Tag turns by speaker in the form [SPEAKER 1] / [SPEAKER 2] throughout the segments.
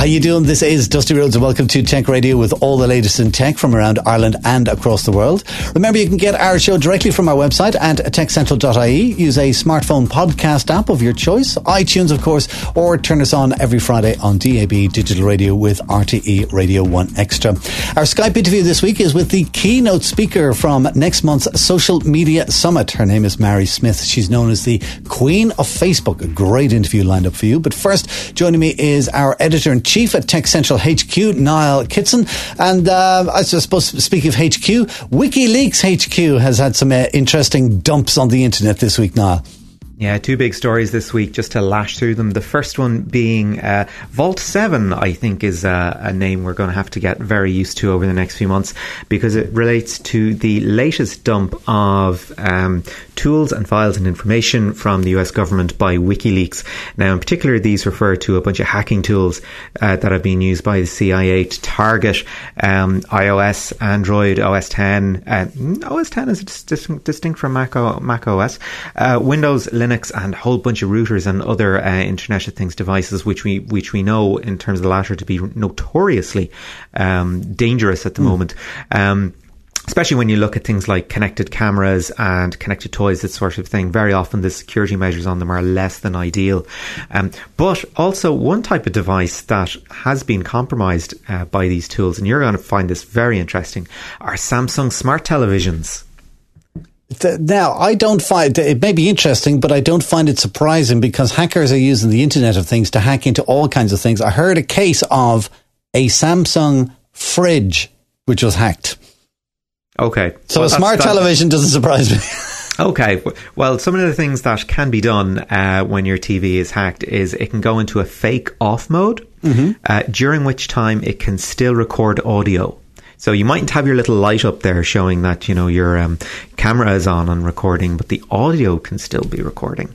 [SPEAKER 1] How you doing? This is Dusty Rhodes and welcome to Tech Radio with all the latest in tech from around Ireland and across the world. Remember you can get our show directly from our website at techcentral.ie. Use a smartphone podcast app of your choice, iTunes of course, or turn us on every Friday on DAB digital radio with RTE Radio 1 Extra. Our Skype interview this week is with the keynote speaker from next month's Social Media Summit. Her name is Mari Smith. She's known as the Queen of Facebook. A great interview lined up for you. But first, joining me is our editor in chief at Tech Central HQ, Niall Kitson. And uh, I suppose, speaking of HQ, WikiLeaks HQ has had some uh, interesting dumps on the internet this week, Niall.
[SPEAKER 2] Yeah, two big stories this week just to lash through them. The first one being uh, Vault 7, I think, is uh, a name we're going to have to get very used to over the next few months because it relates to the latest dump of um, tools and files and information from the US government by WikiLeaks. Now, in particular, these refer to a bunch of hacking tools uh, that have been used by the CIA to target um, iOS, Android, OS 10. Uh, OS 10 is distinct, distinct from Mac, o, Mac OS, uh, Windows, Linux Linux and a whole bunch of routers and other uh, Internet of Things devices, which we which we know in terms of the latter to be notoriously um, dangerous at the mm. moment. Um, especially when you look at things like connected cameras and connected toys, that sort of thing. Very often the security measures on them are less than ideal. Um, but also, one type of device that has been compromised uh, by these tools, and you're going to find this very interesting, are Samsung smart televisions.
[SPEAKER 1] Now, I don't find it may be interesting, but I don't find it surprising because hackers are using the Internet of Things to hack into all kinds of things. I heard a case of a Samsung fridge which was hacked.
[SPEAKER 2] Okay.
[SPEAKER 1] So well, a smart television doesn't surprise me.
[SPEAKER 2] Okay, well, some of the things that can be done uh, when your TV is hacked is it can go into a fake off mode, mm-hmm. uh, during which time it can still record audio. So you mightn't have your little light up there showing that you know your um, camera is on and recording, but the audio can still be recording.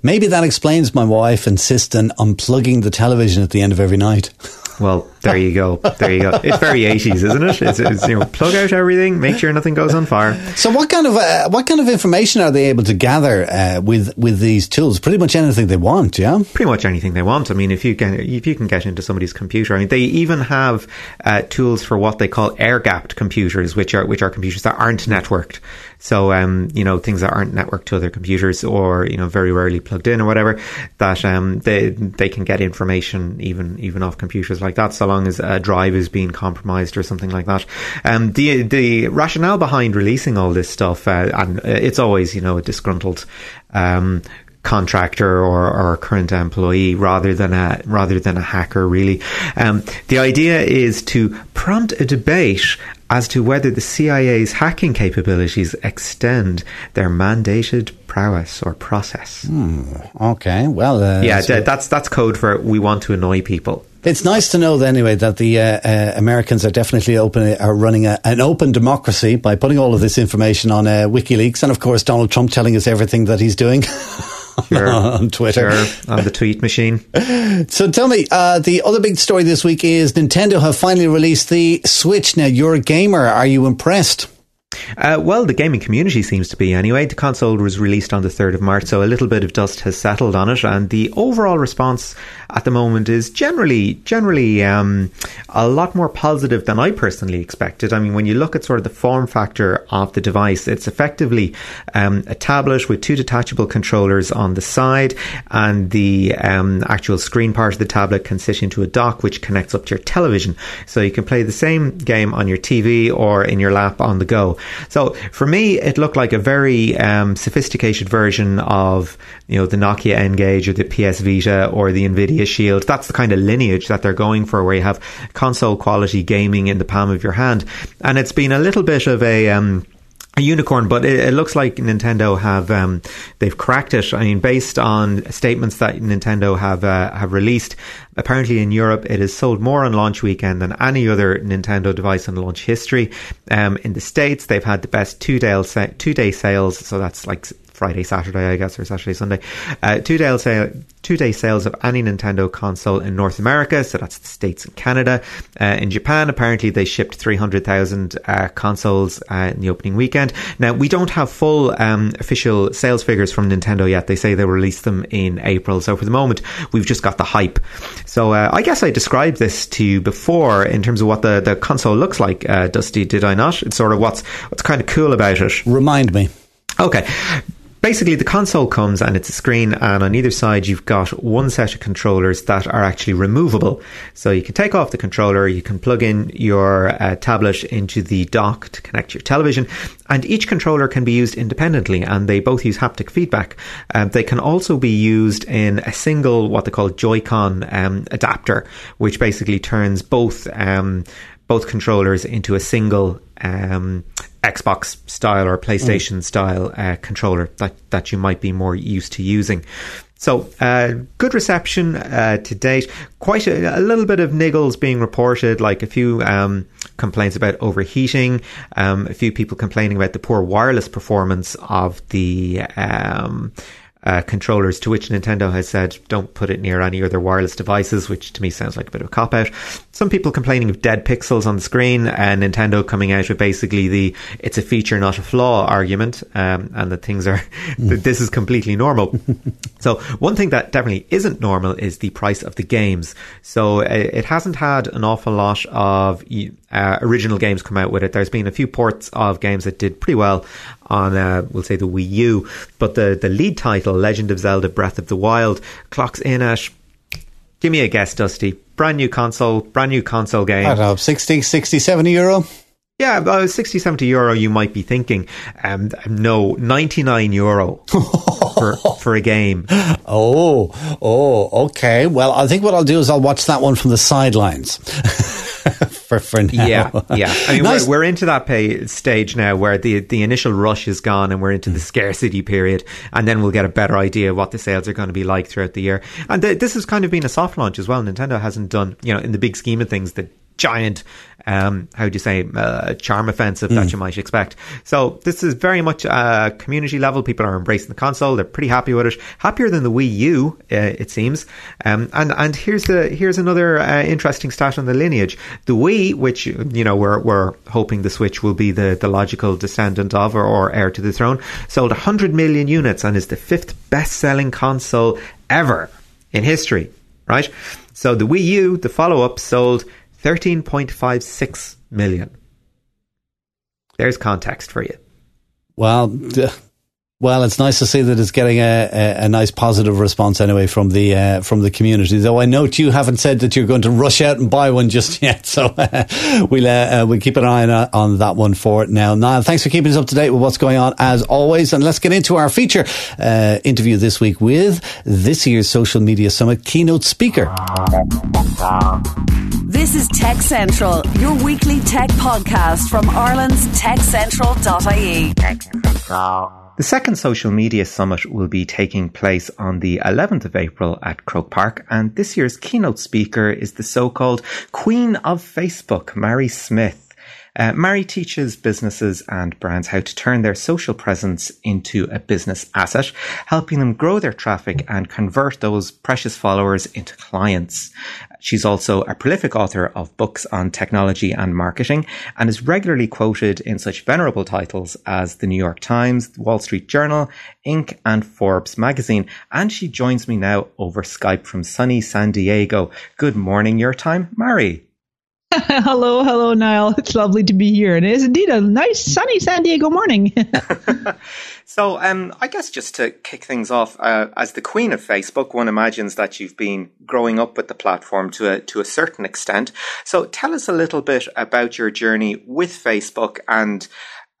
[SPEAKER 1] Maybe that explains my wife insisting on unplugging the television at the end of every night.
[SPEAKER 2] Well, there you go. There you go. It's very eighties, isn't it? It's, it's, you know, plug out everything, make sure nothing goes on fire.
[SPEAKER 1] So, what kind of uh, what kind of information are they able to gather uh, with with these tools? Pretty much anything they want, yeah.
[SPEAKER 2] Pretty much anything they want. I mean, if you can if you can get into somebody's computer, I mean, they even have uh, tools for what they call air gapped computers, which are which are computers that aren't networked. So, um, you know, things that aren't networked to other computers or you know very rarely plugged in or whatever, that um, they they can get information even even off computers like that, so long as a drive is being compromised or something like that. Um, the the rationale behind releasing all this stuff, uh, and it's always you know a disgruntled. Um, contractor or, or current employee rather than a rather than a hacker really um, the idea is to prompt a debate as to whether the CIA's hacking capabilities extend their mandated prowess or process.
[SPEAKER 1] Hmm, okay, well, uh,
[SPEAKER 2] yeah, so that's that's code for we want to annoy people.
[SPEAKER 1] It's nice to know, anyway, that the uh, uh, Americans are definitely open, are running a, an open democracy by putting all of this information on uh, WikiLeaks, and of course Donald Trump telling us everything that he's doing.
[SPEAKER 2] Sure.
[SPEAKER 1] on Twitter.
[SPEAKER 2] Sure, on the tweet machine.
[SPEAKER 1] so tell me, uh, the other big story this week is Nintendo have finally released the Switch. Now, you're a gamer. Are you impressed?
[SPEAKER 2] Uh, well, the gaming community seems to be anyway. The console was released on the 3rd of March, so a little bit of dust has settled on it, and the overall response at the moment is generally generally um, a lot more positive than I personally expected. I mean, when you look at sort of the form factor of the device, it's effectively um, a tablet with two detachable controllers on the side, and the um, actual screen part of the tablet can sit into a dock which connects up to your television, so you can play the same game on your TV or in your lap on the go. So for me, it looked like a very um, sophisticated version of you know the Nokia N-Gage or the PS Vita or the Nvidia Shield. That's the kind of lineage that they're going for, where you have console quality gaming in the palm of your hand, and it's been a little bit of a um, a unicorn, but it, it, looks like Nintendo have um, they've cracked it. I mean, based on statements that Nintendo have uh, have released, apparently in Europe it has sold more on launch weekend than any other Nintendo device in launch history. Um, in the states, they've had the best two day two day sales, so that's like Friday, Saturday, I guess, or Saturday, Sunday. Uh, two day sale, two day sales of any Nintendo console in North America, so that's the states and Canada. Uh, in Japan, apparently they shipped three hundred thousand uh, consoles uh, in the opening weekend. Now we don't have full um, official sales figures from Nintendo yet. They say they release them in April. So for the moment, we've just got the hype. So uh, I guess I described this to you before in terms of what the, the console looks like. Uh, Dusty, did I not? It's sort of what's what's kind of cool about it.
[SPEAKER 1] Remind me.
[SPEAKER 2] Okay. Basically, the console comes and it's a screen, and on either side, you've got one set of controllers that are actually removable. So you can take off the controller, you can plug in your uh, tablet into the dock to connect your television, and each controller can be used independently, and they both use haptic feedback. Um, they can also be used in a single, what they call Joy-Con um, adapter, which basically turns both um, both controllers into a single um, Xbox style or PlayStation mm. style uh, controller that, that you might be more used to using. So, uh, good reception uh, to date. Quite a, a, little bit of niggles being reported, like a few um, complaints about overheating, um, a few people complaining about the poor wireless performance of the. Um, uh, controllers, to which Nintendo has said don't put it near any other wireless devices, which to me sounds like a bit of a cop out. Some people complaining of dead pixels on the screen, and Nintendo coming out with basically the it's a feature, not a flaw argument, um, and that things are that this is completely normal. so one thing that definitely isn't normal is the price of the games. So uh, it hasn't had an awful lot of uh, original games come out with it. There's been a few ports of games that did pretty well on, uh, we'll say, the Wii U, but the the lead title, Legend of Zelda: Breath of the Wild, clocks in at. Give me a guess, Dusty. Brand new console, brand new console game.
[SPEAKER 1] I don't know, 60, 60, 70 euro?
[SPEAKER 2] Yeah, about 60, 70 euro, you might be thinking. Um, no, 99 euro for, for a game.
[SPEAKER 1] Oh, oh, okay. Well, I think what I'll do is I'll watch that one from the sidelines. for, for now.
[SPEAKER 2] Yeah, yeah. I mean, nice. we're, we're, into that pay, stage now where the the initial rush is gone and we're into the mm. scarcity period, and then we'll get a better idea what the sales are going to be like throughout the year. And the, this has kind of been a soft launch as well. Nintendo hasn't done, you know, in the big scheme of things, the giant um, how do you say, uh, charm offensive mm. that you might expect. So this is very much a community level. People are embracing the console. They're pretty happy with it. Happier than the Wii U, uh, it seems. Um, and and here's the here's another uh, interesting stat on the lineage. The Wii, which you know we're we're hoping the Switch will be the the logical descendant of or, or heir to the throne, sold 100 million units and is the fifth best selling console ever in history. Right. So the Wii U, the follow up, sold 13.56 million. There's context for you.
[SPEAKER 1] Well, well, it's nice to see that it's getting a, a, a nice positive response anyway from the uh, from the community. Though I note you haven't said that you're going to rush out and buy one just yet, so uh, we'll uh, we'll keep an eye on, on that one for it now. Niall, thanks for keeping us up to date with what's going on as always, and let's get into our feature uh, interview this week with this year's Social Media Summit keynote speaker.
[SPEAKER 3] This is Tech Central, your weekly tech podcast from Ireland's techcentral.ie. Tech Central.
[SPEAKER 2] The second social media summit will be taking place on the 11th of April at Croke Park, and this year's keynote speaker is the so-called Queen of Facebook, Mari Smith. Uh, Mari teaches businesses and brands how to turn their social presence into a business asset, helping them grow their traffic and convert those precious followers into clients. She's also a prolific author of books on technology and marketing and is regularly quoted in such venerable titles as the New York Times, the Wall Street Journal, Inc., and Forbes magazine. And she joins me now over Skype from sunny San Diego. Good morning, your time, Mari.
[SPEAKER 4] hello, hello, Niall. It's lovely to be here. And it is indeed a nice, sunny San Diego morning.
[SPEAKER 2] so, um, I guess just to kick things off, uh, as the queen of Facebook, one imagines that you've been growing up with the platform to a, to a certain extent. So, tell us a little bit about your journey with Facebook and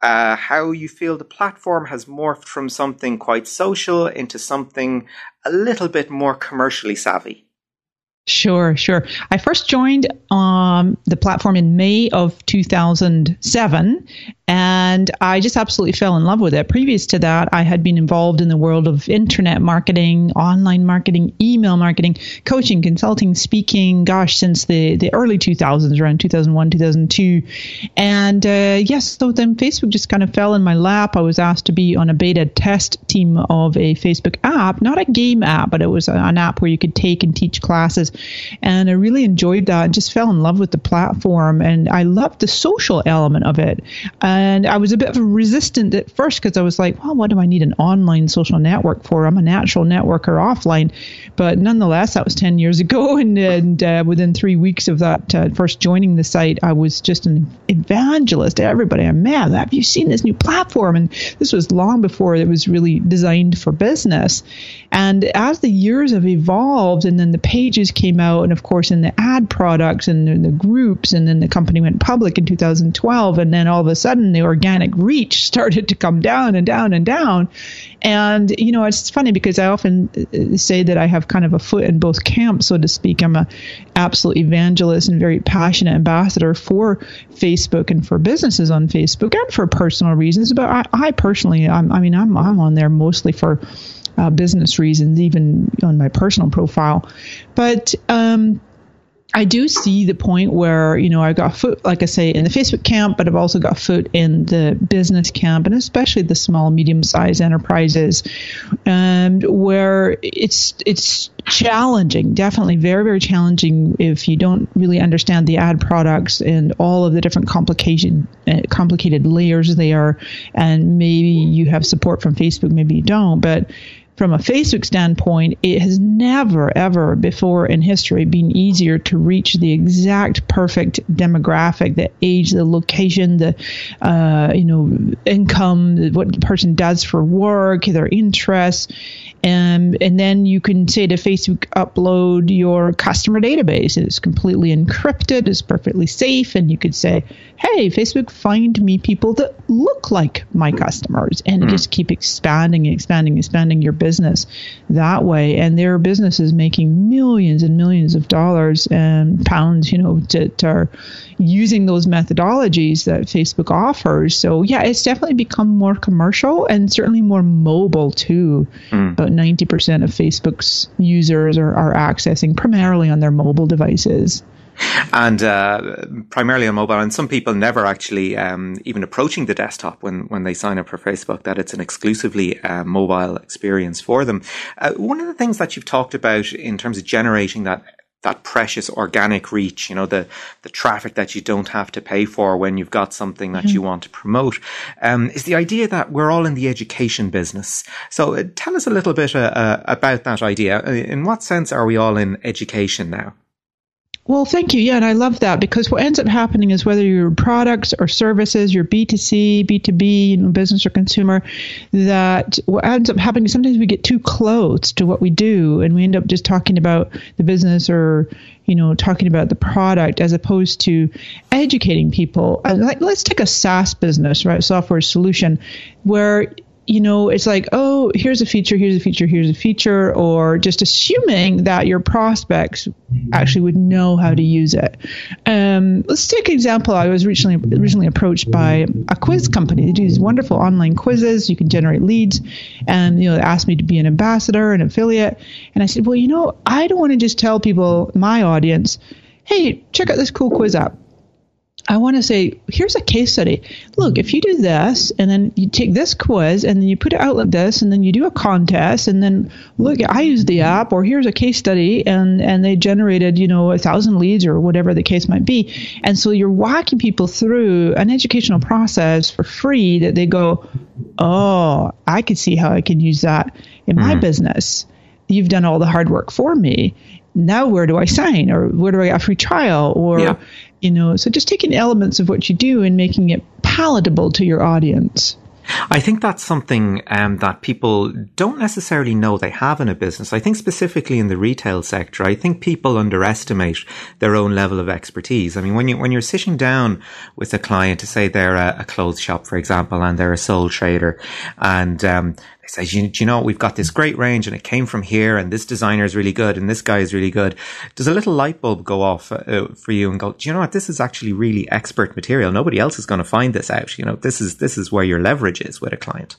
[SPEAKER 2] uh, how you feel the platform has morphed from something quite social into something a little bit more commercially savvy.
[SPEAKER 4] Sure, sure. I first joined um, the platform in May of 2007, And I just absolutely fell in love with it. Previous to that, I had been involved in the world of internet marketing, online marketing, email marketing, coaching, consulting, speaking, gosh, since the, the early 2000s, around 2001, 2002. And uh, yes, so then Facebook just kind of fell in my lap. I was asked to be on a beta test team of a Facebook app, not a game app, but it was an app where you could take and teach classes. And I really enjoyed that and just fell in love with the platform. And I loved the social element of it. And I was a bit of a resistant at first because I was like, well, what do I need an online social network for? I'm a natural networker offline. But nonetheless, that was 10 years ago. And, and uh, within three weeks of that, uh, first joining the site, I was just an evangelist. Everybody I met, have you seen this new platform? And this was long before it was really designed for business. And as the years have evolved, and then the pages came out, and of course, in the ad products and the groups, and then the company went public in 2012, and then all of a sudden the organic reach started to come down and down and down. And, you know, it's funny because I often uh, say that I have kind of a foot in both camps, so to speak. I'm a absolute evangelist and very passionate ambassador for Facebook and for businesses on Facebook and for personal reasons. But I, I personally, I'm, i mean, I'm, I'm on there mostly for uh, business reasons, even on my personal profile. But, um, I do see the point where, you know, I got foot, like I say, in the Facebook camp, but I've also got foot in the business camp and especially the small, medium sized enterprises, and where it's, it's challenging, definitely very, very challenging if you don't really understand the ad products and all of the different complicated, uh, complicated layers they are. And maybe you have support from Facebook, maybe you don't, but from a Facebook standpoint, it has never, ever before in history been easier to reach the exact perfect demographic, the age, the location, the uh, you know income, what the person does for work, their interests, and and then you can say to Facebook, upload your customer database. It's completely encrypted, it's perfectly safe, and you could say, hey, Facebook, find me people that look like my customers, and mm. just keep expanding, expanding, expanding your business that way. And there are businesses making millions and millions of dollars and pounds, you know, that are using those methodologies that Facebook offers. So yeah, it's definitely become more commercial and certainly more mobile too. Mm. About 90% of Facebook's users are, are accessing primarily on their mobile devices
[SPEAKER 2] and uh, primarily on mobile. And some people never actually um, even approaching the desktop when, when they sign up for Facebook, that it's an exclusively uh, mobile experience for them. Uh, one of the things that you've talked about in terms of generating that that precious organic reach, you know, the, the traffic that you don't have to pay for when you've got something that mm-hmm. you want to promote, um, is the idea that we're all in the education business. So uh, tell us a little bit uh, uh, about that idea. In what sense are we all in education now?
[SPEAKER 4] Well, thank you. Yeah, and I love that because what ends up happening is whether you're products or services, you're B2C, B2B, you know, business or consumer, that what ends up happening is sometimes we get too close to what we do and we end up just talking about the business or, you know, talking about the product as opposed to educating people. Uh, like, let's take a SaaS business, right? Software solution where you know, it's like, oh, here's a feature, here's a feature, here's a feature, or just assuming that your prospects actually would know how to use it. Um, let's take an example. I was recently recently approached by a quiz company. They do these wonderful online quizzes. You can generate leads, and you know, they asked me to be an ambassador, an affiliate, and I said, well, you know, I don't want to just tell people, my audience, hey, check out this cool quiz app I want to say, here's a case study. Look, if you do this, and then you take this quiz, and then you put it out like this, and then you do a contest, and then look, I use the app, or here's a case study, and and they generated, you know, a thousand leads or whatever the case might be, and so you're walking people through an educational process for free that they go, oh, I could see how I could use that in my mm-hmm. business. You've done all the hard work for me now where do I sign or where do I get a free trial or yeah you know so just taking elements of what you do and making it palatable to your audience
[SPEAKER 2] I think that's something um, that people don't necessarily know they have in a business. I think specifically in the retail sector, I think people underestimate their own level of expertise. I mean, when you when you're sitting down with a client to say they're a, a clothes shop, for example, and they're a sole trader, and um, they say, you, you know, we've got this great range and it came from here and this designer is really good and this guy is really good. Does a little light bulb go off uh, for you and go, do you know what? This is actually really expert material. Nobody else is going to find this out. You know, this is, this is where your leverage is with a client.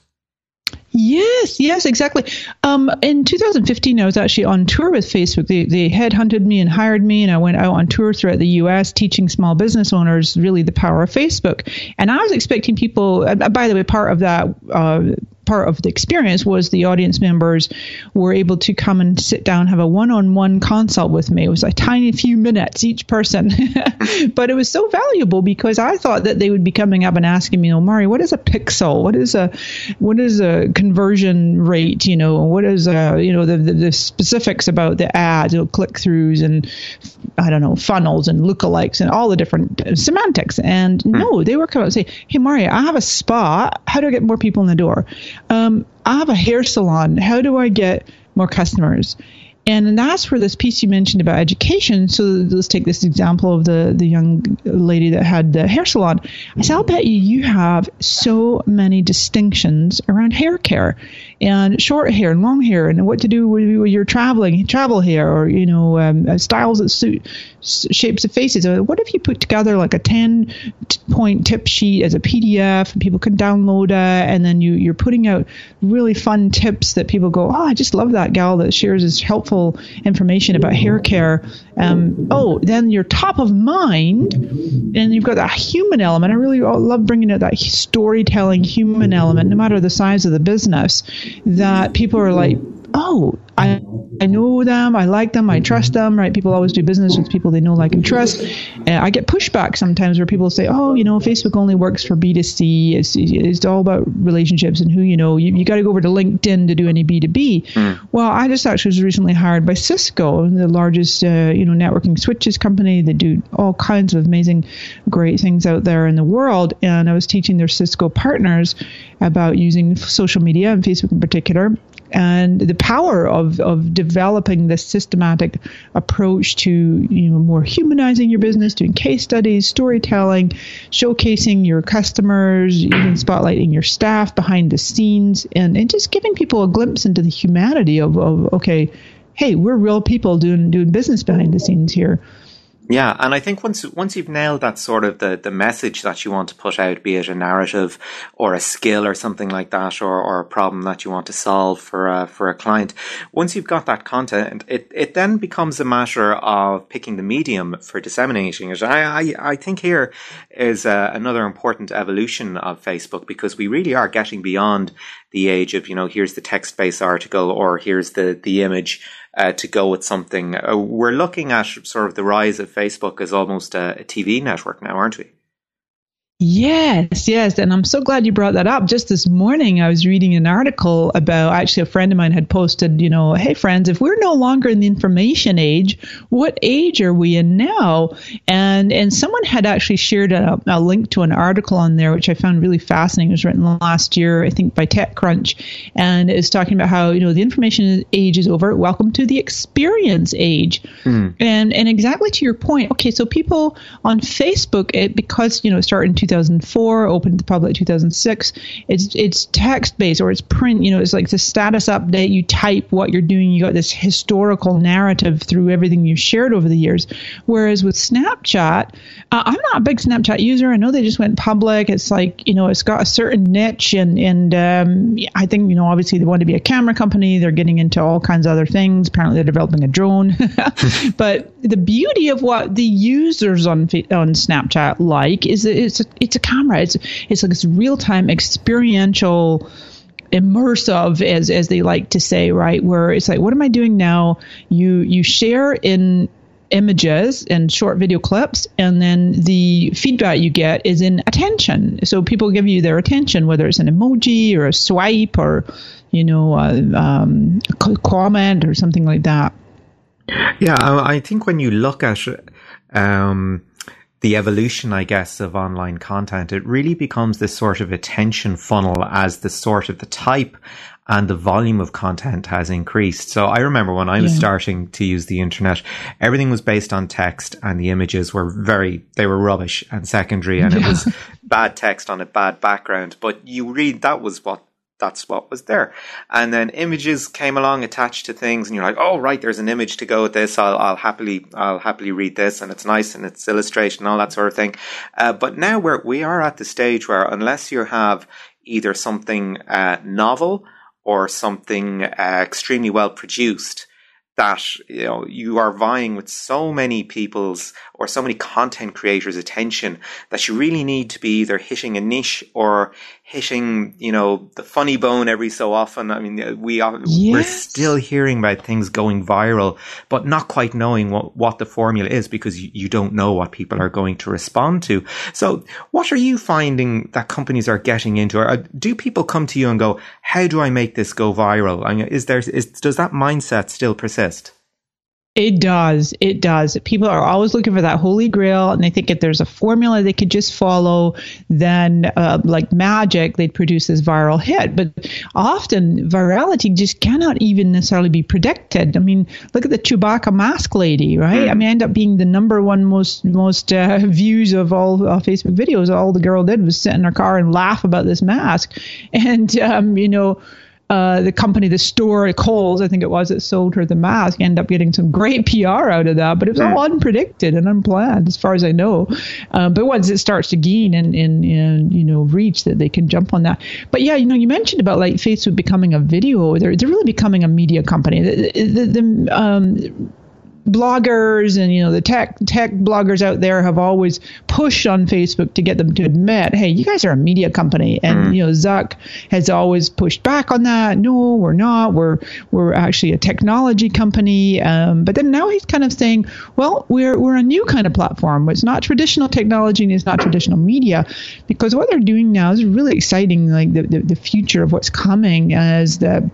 [SPEAKER 4] Yes, yes, exactly. Um, in 2015, I was actually on tour with Facebook. They, they headhunted me and hired me, and I went out on tour throughout the U.S. teaching small business owners really the power of Facebook. And I was expecting people. Uh, by the way, part of that. Uh, part of the experience was the audience members were able to come and sit down, have a one-on-one consult with me. It was a tiny few minutes each person, but it was so valuable because I thought that they would be coming up and asking me, "Oh, Mari, what is a pixel? What is a what is a conversion rate? You know, what is a you know the the, the specifics about the ads, you know, click-throughs, and I don't know funnels and lookalikes and all the different semantics." And hmm. no, they were coming up and say, "Hey, Mari, I have a spa. How do I get more people in the door?" Um, I have a hair salon. How do I get more customers? And that's where this piece you mentioned about education. So let's take this example of the, the young lady that had the hair salon. I said, I'll bet you you have so many distinctions around hair care and short hair and long hair and what to do when you're traveling, travel hair or, you know, um, uh, styles that suit shapes of faces. What if you put together like a 10 point tip sheet as a PDF and people can download it and then you, you're putting out really fun tips that people go, oh, I just love that gal that shares this helpful information about hair care. Um, oh, then you're top of mind and you've got that human element. I really love bringing out that storytelling human element, no matter the size of the business, that people are like, oh, I I know them, I like them, I trust them, right? People always do business with people they know, like, and trust. And I get pushback sometimes where people say, oh, you know, Facebook only works for B2C. It's, it's all about relationships and who you know. You, you got to go over to LinkedIn to do any B2B. Mm. Well, I just actually was recently hired by Cisco, the largest, uh, you know, networking switches company. They do all kinds of amazing, great things out there in the world. And I was teaching their Cisco partners about using social media and Facebook in particular and the power of, of developing this systematic approach to you know more humanizing your business, doing case studies, storytelling, showcasing your customers, even spotlighting your staff behind the scenes, and, and just giving people a glimpse into the humanity of, of okay, hey, we're real people doing doing business behind the scenes here.
[SPEAKER 2] Yeah, and I think once once you've nailed that sort of the, the message that you want to put out, be it a narrative or a skill or something like that, or, or a problem that you want to solve for a, for a client, once you've got that content, it, it then becomes a matter of picking the medium for disseminating it. I I, I think here is uh, another important evolution of Facebook because we really are getting beyond the age of you know here's the text based article or here's the the image uh, to go with something. Uh, we're looking at sort of the rise of Facebook as almost a, a TV network now, aren't we?
[SPEAKER 4] Yes, yes. And I'm so glad you brought that up. Just this morning, I was reading an article about actually a friend of mine had posted, you know, hey, friends, if we're no longer in the information age, what age are we in now? And and someone had actually shared a, a link to an article on there, which I found really fascinating. It was written last year, I think, by TechCrunch. And it's talking about how, you know, the information age is over. Welcome to the experience age. Mm. And, and exactly to your point, okay, so people on Facebook, it, because, you know, it started in 2004, opened to the public 2006. It's it's text based or it's print. You know, it's like the status update. You type what you're doing. You got this historical narrative through everything you've shared over the years. Whereas with Snapchat, uh, I'm not a big Snapchat user. I know they just went public. It's like you know, it's got a certain niche, and and um, I think you know, obviously they want to be a camera company. They're getting into all kinds of other things. Apparently, they're developing a drone. but the beauty of what the users on on Snapchat like is that it's a, it's a camera. It's it's like this real time experiential immersive as as they like to say right? Where it's like what am i doing now? You you share in images and short video clips and then the feedback you get is in attention. So people give you their attention whether it's an emoji or a swipe or you know a, um, comment or something like that.
[SPEAKER 2] Yeah i think when you look at um, the evolution, I guess, of online content, it really becomes this sort of attention funnel as the sort of the type and the volume of content has increased. So I remember when I was yeah. starting to use the internet, everything was based on text and the images were very, they were rubbish and secondary and yeah. it was bad text on a bad background. But you read, that was what that's what was there. And then images came along attached to things, and you're like, oh right, there's an image to go with this. I'll, I'll happily I'll happily read this, and it's nice and it's illustration and all that sort of thing. Uh, but now we're we are at the stage where unless you have either something uh, novel or something uh, extremely well produced, that you know you are vying with so many people's or so many content creators' attention that you really need to be either hitting a niche or hitting you know the funny bone every so often. I mean, we are yes. we're still hearing about things going viral, but not quite knowing what what the formula is because you, you don't know what people are going to respond to. So, what are you finding that companies are getting into? Or uh, do people come to you and go, "How do I make this go viral?" I mean, is there is does that mindset still persist?
[SPEAKER 4] It does. It does. People are always looking for that holy grail, and they think if there's a formula they could just follow, then uh, like magic, they'd produce this viral hit. But often, virality just cannot even necessarily be predicted. I mean, look at the Chewbacca mask lady, right? Mm. I mean, end up being the number one most most uh, views of all uh, Facebook videos. All the girl did was sit in her car and laugh about this mask, and um, you know uh, the company, the store, Kohl's, I think it was, that sold her the mask, ended up getting some great PR out of that. But it was all hmm. unpredicted and unplanned, as far as I know. Um, but once it starts to gain and in, in, you know reach, that they can jump on that. But yeah, you know, you mentioned about like Facebook becoming a video. They're they're really becoming a media company. The, the, the um, bloggers and you know the tech tech bloggers out there have always pushed on Facebook to get them to admit, hey, you guys are a media company, and mm. you know Zuck has always pushed back on that. No, we're not. We're we're actually a technology company. Um, but then now he's kind of saying, well, we're we're a new kind of platform. It's not traditional technology and it's not traditional media, because what they're doing now is really exciting. Like the the, the future of what's coming as the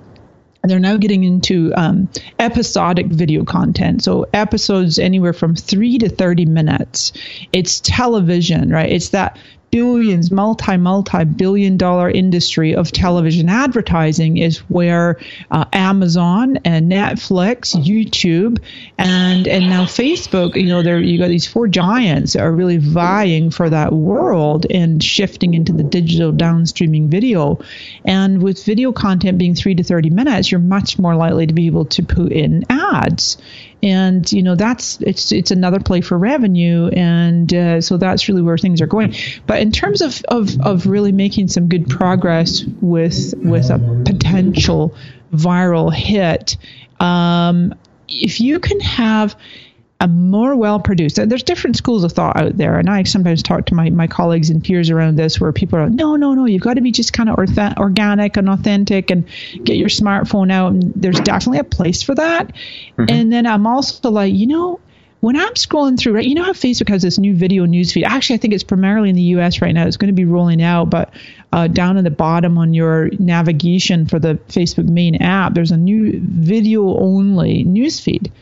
[SPEAKER 4] they're now getting into um, episodic video content. So episodes anywhere from three to 30 minutes. It's television, right? It's that billions, multi, multi billion dollar industry of television advertising is where uh, Amazon and Netflix, YouTube, and and now Facebook, you know, there you got these four giants are really vying for that world and shifting into the digital downstreaming video. And with video content being three to 30 minutes, you're much more likely to be able to put in ads and you know that's it's it's another play for revenue. And uh, so that's really where things are going. But in terms of, of of really making some good progress with with a potential viral hit um, if you can have a more well produced. There's different schools of thought out there, and I sometimes talk to my, my colleagues and peers around this where people are, no, no, no, you've got to be just kind of orth- organic and authentic and get your smartphone out. And there's definitely a place for that. Mm-hmm. And then I'm also like, you know, when I'm scrolling through, right, you know how Facebook has this new video newsfeed. Actually, I think it's primarily in the U.S. right now. It's going to be rolling out, but uh, down at the bottom on your navigation for the Facebook main app, there's a new video only newsfeed.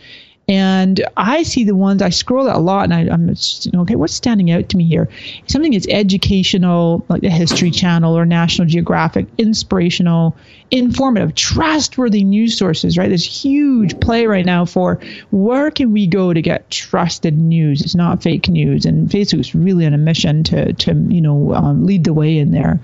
[SPEAKER 4] And I see the ones I scroll a lot, and I, am just, okay, what's standing out to me here? Something that's educational, like the History Channel or National Geographic, inspirational, informative, trustworthy news sources. Right? There's huge play right now for where can we go to get trusted news? It's not fake news, and Facebook's really on a mission to to you know um, lead the way in there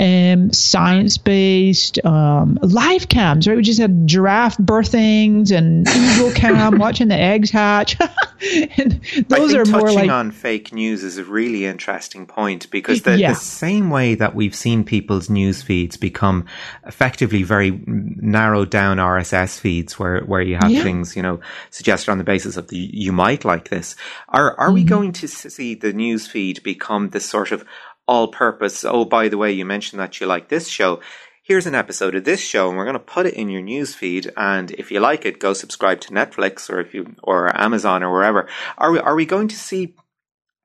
[SPEAKER 4] um, science based, um, live cams, right? We just had giraffe birthings and eagle cam watching the eggs hatch.
[SPEAKER 2] and those are more like. on fake news is a really interesting point because the, yeah. the same way that we've seen people's news feeds become effectively very narrowed down RSS feeds where, where you have yeah. things, you know, suggested on the basis of the, you might like this. Are, are mm-hmm. we going to see the news feed become this sort of all purpose. Oh, by the way, you mentioned that you like this show. Here's an episode of this show, and we're going to put it in your news feed. And if you like it, go subscribe to Netflix or if you or Amazon or wherever. Are we are we going to see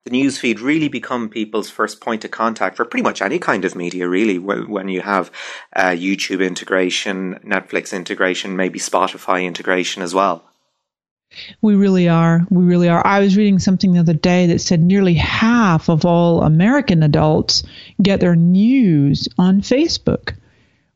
[SPEAKER 2] the news feed really become people's first point of contact for pretty much any kind of media, really, when you have uh, YouTube integration, Netflix integration, maybe Spotify integration as well.
[SPEAKER 4] We really are. We really are. I was reading something the other day that said nearly half of all American adults get their news on Facebook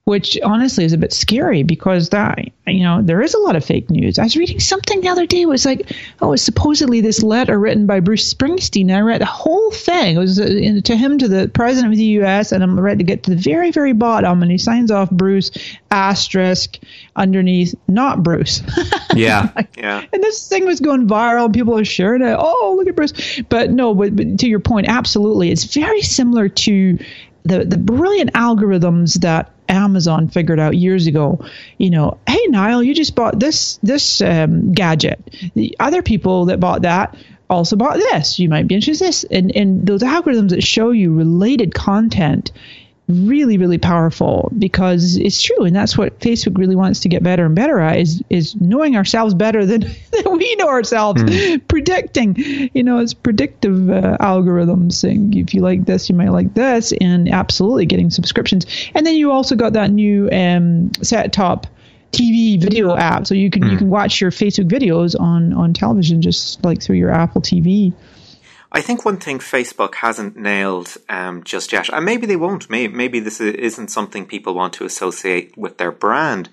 [SPEAKER 4] which honestly is a bit scary because that you know there is a lot of fake news. I was reading something the other day. It was like oh, it's supposedly this letter written by Bruce Springsteen. I read the whole thing. It was uh, to him to the president of the U.S. and I'm ready to get to the very very bottom, and he signs off Bruce asterisk underneath not Bruce.
[SPEAKER 2] yeah, yeah.
[SPEAKER 4] And this thing was going viral. People are sharing it. Oh, look at Bruce. But no, but, but to your point, absolutely, it's very similar to the the brilliant algorithms that Amazon figured out years ago. You know, hey Niall, you just bought this this um, gadget. The other people that bought that also bought this. You might be interested in this. And and those algorithms that show you related content really really powerful because it's true. And that's what facebook really wants to get better and better at is is knowing ourselves better than, than we know ourselves. Mm. predicting you know it's predictive uh, algorithms. Saying if you like this you might like this and absolutely getting subscriptions. And then you also got that new um, set top TV video app. So you can mm. you can watch your Facebook videos on on television just like through your Apple TV
[SPEAKER 2] I think one thing Facebook hasn't nailed um, just yet, and maybe they won't. Maybe, maybe this isn't something people want to associate with their brand.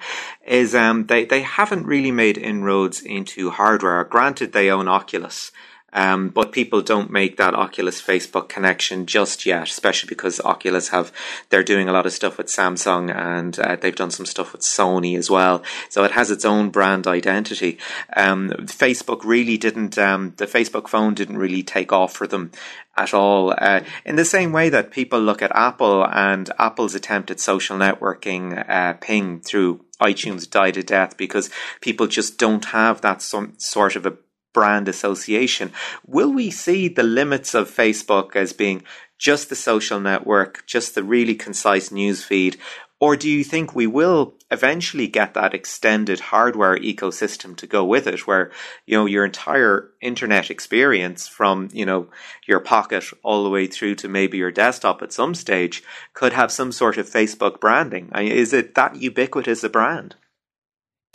[SPEAKER 2] Is um, they they haven't really made inroads into hardware. Granted, they own Oculus, um, but people don't make that Oculus Facebook connection just yet, especially because Oculus have they're doing a lot of stuff with Samsung and uh, they've done some stuff with Sony as well. So it has its own brand identity. Um, Facebook really didn't. Um, the Facebook phone didn't really take off for them at all. Uh, in the same way that people look at Apple and Apple's attempt at social networking uh, ping through iTunes died a death because people just don't have that some sort of a brand association. Will we see the limits of Facebook as being just the social network, just the really concise news feed? Or do you think we will eventually get that extended hardware ecosystem to go with it where, you know, your entire internet experience from, you know, your pocket all the way through to maybe your desktop at some stage could have some sort of Facebook branding? Is it that ubiquitous a brand?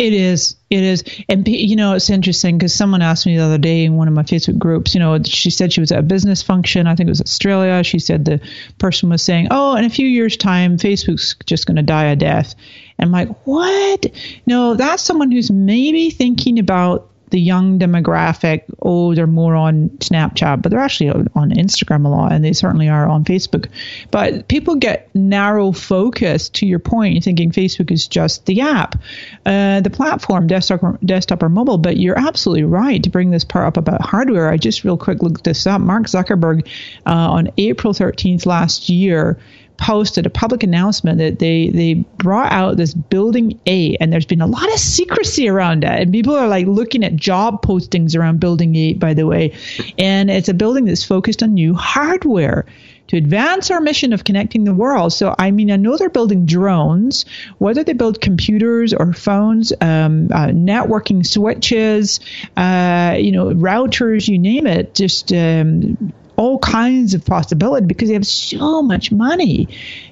[SPEAKER 4] It is. It is. And, you know, it's interesting because someone asked me the other day in one of my Facebook groups, you know, she said she was at a business function. I think it was Australia. She said the person was saying, oh, in a few years' time, Facebook's just going to die a death. And I'm like, what? No, that's someone who's maybe thinking about the young demographic, oh, they're more on Snapchat, but they're actually on Instagram a lot, and they certainly are on Facebook. But people get narrow focused. To your point, thinking Facebook is just the app, uh, the platform, desktop, or, desktop or mobile. But you're absolutely right to bring this part up about hardware. I just real quick looked this up. Mark Zuckerberg uh, on April 13th last year posted a public announcement that they they brought out this building A, and there's been a lot of secrecy around it and people are like looking at job postings around building A, by the way. And it's a building that's focused on new hardware to advance our mission of connecting the world. So, I mean, I know they're building drones, whether they build computers or phones, um, uh, networking switches, uh, you know, routers, you name it, just um, all kinds of possibility because they have so much money.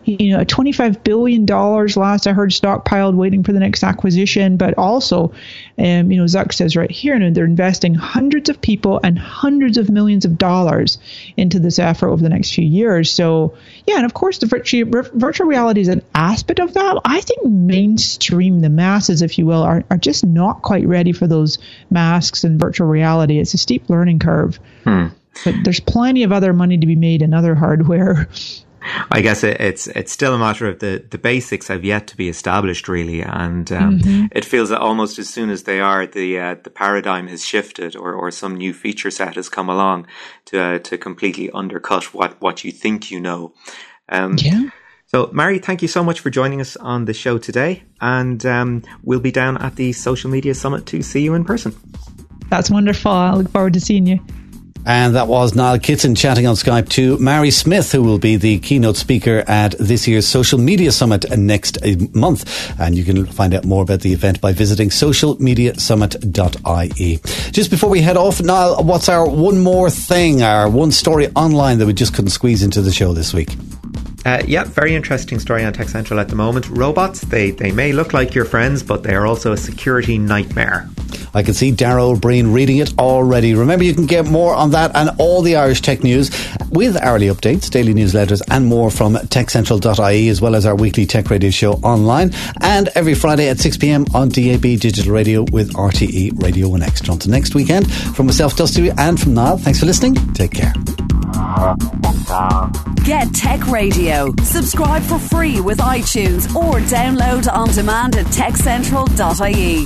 [SPEAKER 4] You know, $25 billion last I heard stockpiled waiting for the next acquisition, but also, um, you know, Zuck says right here, and they're investing hundreds of people and hundreds of millions of dollars into this effort over the next few years. So, yeah, and of course, the virtual, virtual reality is an aspect of that. I think mainstream, the masses, if you will, are, are just not quite ready for those masks and virtual reality. It's a steep learning curve. Hmm. But there's plenty of other money to be made in other hardware.
[SPEAKER 2] I guess it, it's it's still a matter of the, the basics have yet to be established really, and um, mm-hmm. it feels that almost as soon as they are, the uh, the paradigm has shifted, or, or some new feature set has come along to uh, to completely undercut what, what you think you know. Um, yeah. So, Mari, thank you so much for joining us on the show today, and um, we'll be down at the Social Media Summit to see you in person.
[SPEAKER 4] That's wonderful. I look forward to seeing you.
[SPEAKER 1] And that was Niall Kitson chatting on Skype to Mari Smith, who will be the keynote speaker at this year's Social Media Summit next month. And you can find out more about the event by visiting socialmediasummit.ie. Just before we head off, Niall, what's our one more thing, our one story online that we just couldn't squeeze into the show this week?
[SPEAKER 2] Uh, yeah, very interesting story on Tech Central at the moment. Robots, they, they may look like your friends, but they are also a security nightmare.
[SPEAKER 1] I can see Daryl Breen reading it already. Remember, you can get more on that and all the Irish tech news with hourly updates, daily newsletters, and more from techcentral.ie, as well as our weekly tech radio show online, and every Friday at 6 pm on DAB digital radio with RTE Radio 1 Extra. Until next weekend, from myself, Dusty, and from Niall, thanks for listening. Take care.
[SPEAKER 3] Get Tech Radio. Subscribe for free with iTunes or download on demand at techcentral.ie.